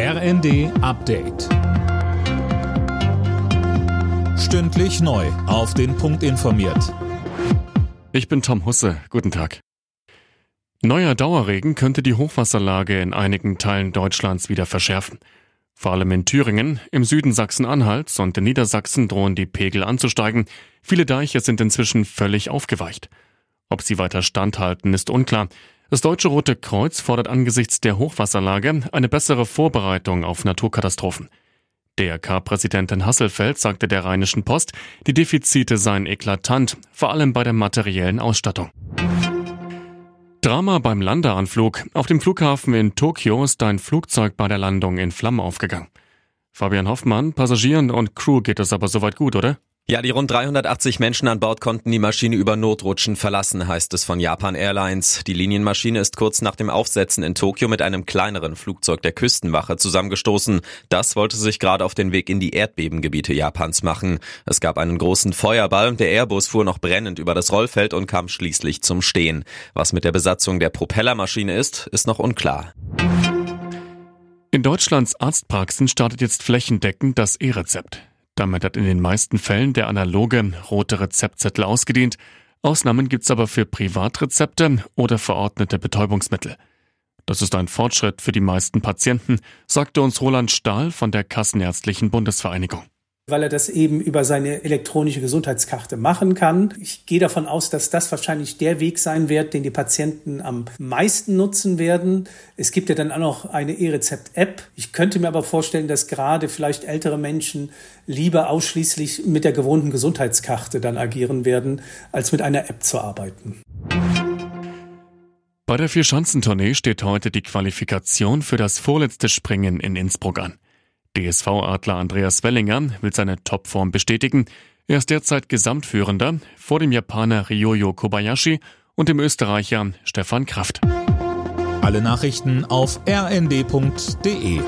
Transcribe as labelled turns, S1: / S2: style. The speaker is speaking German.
S1: RND Update. Stündlich neu. Auf den Punkt informiert.
S2: Ich bin Tom Husse. Guten Tag. Neuer Dauerregen könnte die Hochwasserlage in einigen Teilen Deutschlands wieder verschärfen. Vor allem in Thüringen, im Süden Sachsen-Anhalts und in Niedersachsen drohen die Pegel anzusteigen. Viele Deiche sind inzwischen völlig aufgeweicht. Ob sie weiter standhalten, ist unklar. Das Deutsche Rote Kreuz fordert angesichts der Hochwasserlage eine bessere Vorbereitung auf Naturkatastrophen. DRK-Präsidentin Hasselfeld sagte der Rheinischen Post, die Defizite seien eklatant, vor allem bei der materiellen Ausstattung. Drama beim Landeanflug. Auf dem Flughafen in Tokio ist ein Flugzeug bei der Landung in Flammen aufgegangen. Fabian Hoffmann, Passagieren und Crew geht es aber soweit gut, oder?
S3: Ja, die rund 380 Menschen an Bord konnten die Maschine über Notrutschen verlassen, heißt es von Japan Airlines. Die Linienmaschine ist kurz nach dem Aufsetzen in Tokio mit einem kleineren Flugzeug der Küstenwache zusammengestoßen. Das wollte sich gerade auf den Weg in die Erdbebengebiete Japans machen. Es gab einen großen Feuerball, der Airbus fuhr noch brennend über das Rollfeld und kam schließlich zum Stehen. Was mit der Besatzung der Propellermaschine ist, ist noch unklar.
S2: In Deutschlands Arztpraxen startet jetzt flächendeckend das E-Rezept. Damit hat in den meisten Fällen der analoge rote Rezeptzettel ausgedient. Ausnahmen gibt's aber für Privatrezepte oder verordnete Betäubungsmittel. Das ist ein Fortschritt für die meisten Patienten, sagte uns Roland Stahl von der Kassenärztlichen Bundesvereinigung
S4: weil er das eben über seine elektronische Gesundheitskarte machen kann. Ich gehe davon aus, dass das wahrscheinlich der Weg sein wird, den die Patienten am meisten nutzen werden. Es gibt ja dann auch noch eine E-Rezept-App. Ich könnte mir aber vorstellen, dass gerade vielleicht ältere Menschen lieber ausschließlich mit der gewohnten Gesundheitskarte dann agieren werden, als mit einer App zu arbeiten.
S2: Bei der Vierschanzentournee steht heute die Qualifikation für das vorletzte Springen in Innsbruck an. DSV-Adler Andreas Wellinger will seine Topform bestätigen. Er ist derzeit Gesamtführender vor dem Japaner Ryoyo Kobayashi und dem Österreicher Stefan Kraft.
S1: Alle Nachrichten auf rnd.de